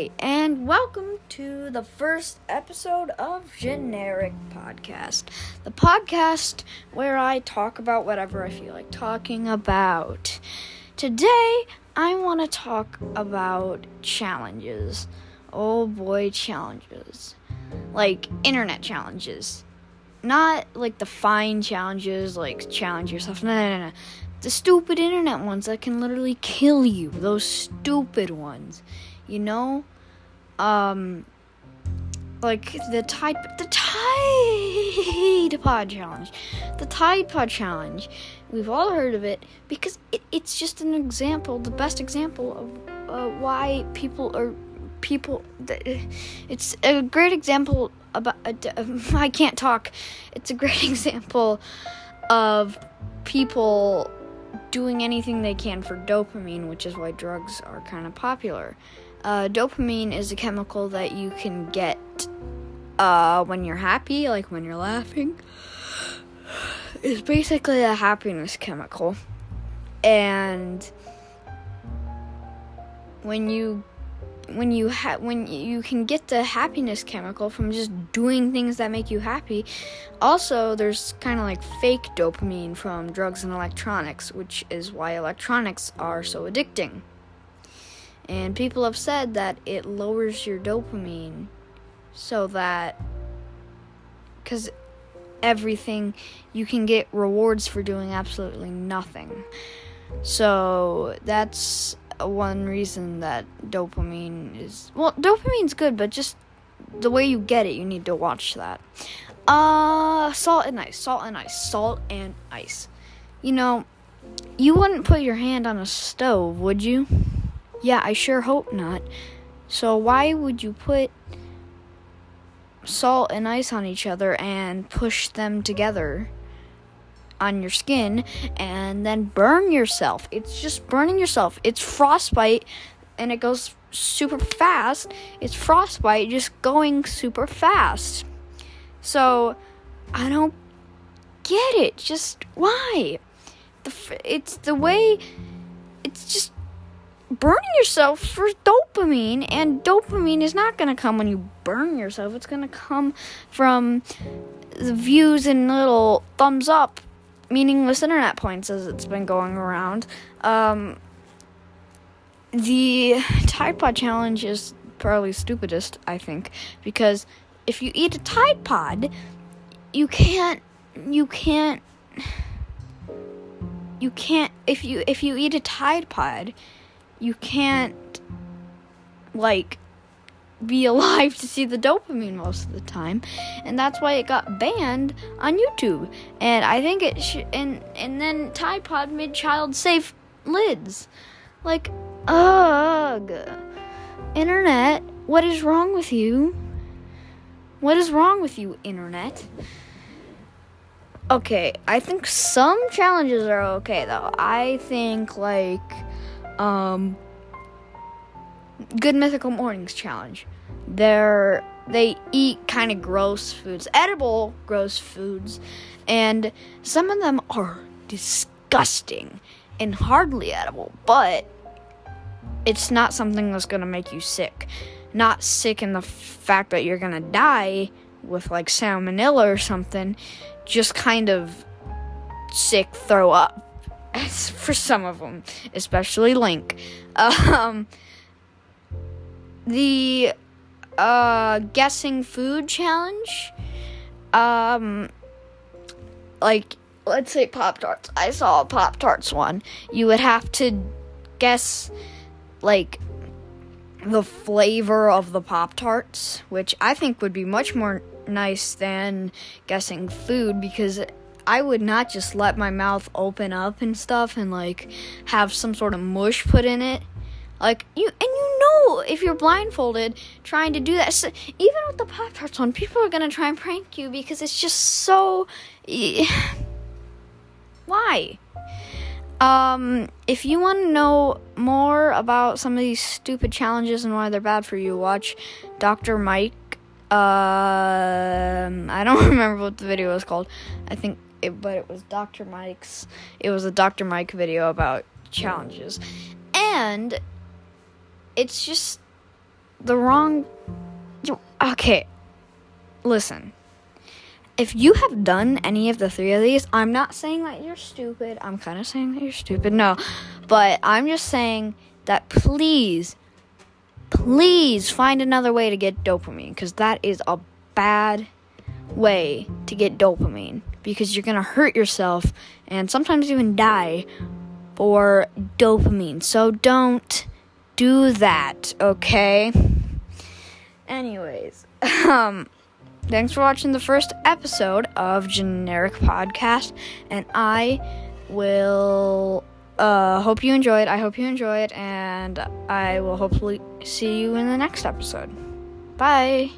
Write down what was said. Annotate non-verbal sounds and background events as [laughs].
Hi, and welcome to the first episode of Generic Podcast, the podcast where I talk about whatever I feel like talking about. Today, I want to talk about challenges. Oh boy, challenges. Like internet challenges. Not like the fine challenges, like challenge yourself. No, no, no, no. The stupid internet ones that can literally kill you. Those stupid ones you know um like the tide the tide pod challenge. The tide pod challenge we've all heard of it because it, it's just an example the best example of uh, why people are people it's a great example about uh, [laughs] i can't talk. It's a great [laughs] example of people doing anything they can for dopamine which is why drugs are kind of popular uh, dopamine is a chemical that you can get uh, when you're happy, like when you're laughing. It's basically a happiness chemical. And when you when you ha- when you can get the happiness chemical from just doing things that make you happy. Also, there's kind of like fake dopamine from drugs and electronics, which is why electronics are so addicting. And people have said that it lowers your dopamine so that because everything you can get rewards for doing absolutely nothing. So that's one reason that dopamine is well, dopamine's good, but just the way you get it, you need to watch that. Uh, salt and ice, salt and ice, salt and ice. You know, you wouldn't put your hand on a stove, would you? Yeah, I sure hope not. So, why would you put salt and ice on each other and push them together on your skin and then burn yourself? It's just burning yourself. It's frostbite and it goes super fast. It's frostbite just going super fast. So, I don't get it. Just why? The, it's the way. Burning yourself for dopamine and dopamine is not going to come when you burn yourself. It's going to come from the views and little thumbs up meaningless internet points as it's been going around. Um, the tide pod challenge is probably stupidest i think because if you eat a tide pod you can't you can't you can't if you if you eat a tide pod you can't like be [laughs] alive to see the dopamine most of the time and that's why it got banned on youtube. And i think it should and and then tide pod made child safe lids. Like ugh. Internet what is wrong with you? What is wrong with you internet? Okay i think some challenges are okay though. I think like um, Good Mythical Mornings challenge. They're they eat kind of gross foods, edible gross foods, and some of them are disgusting and hardly edible, but it's not something that's going to make you sick. Not sick in the fact that you're going to die with like salmonella or something, just kind of sick, throw up for some of them, especially Link. Um, the uh, guessing food challenge. Um, like let's say Pop Tarts. I saw a Pop Tarts one. You would have to guess like the flavor of the Pop Tarts, which I think would be much more nice than guessing food because I would not just let my mouth open up and stuff and like have some sort of mush put in it. Like you and you know if you're blindfolded trying to do that so, even with the pop tarts on people are going to try and prank you because it's just so [sighs] why um if you want to know more about some of these stupid challenges and why they're bad for you watch Dr. Mike um I don't [laughs] remember what the video was called I think it, but it was Dr. Mike's. It was a Dr. Mike video about challenges, and it's just the wrong. Okay, listen. If you have done any of the three of these, I'm not saying that you're stupid. I'm kind of saying that you're stupid. No, but I'm just saying that please, please find another way to get dopamine because that is a bad way to get dopamine because you're gonna hurt yourself and sometimes even die for dopamine. So don't do that, okay? Anyways, [laughs] um, thanks for watching the first episode of Generic Podcast, and I will uh, hope you enjoyed. I hope you enjoyed, and I will hopefully see you in the next episode. Bye.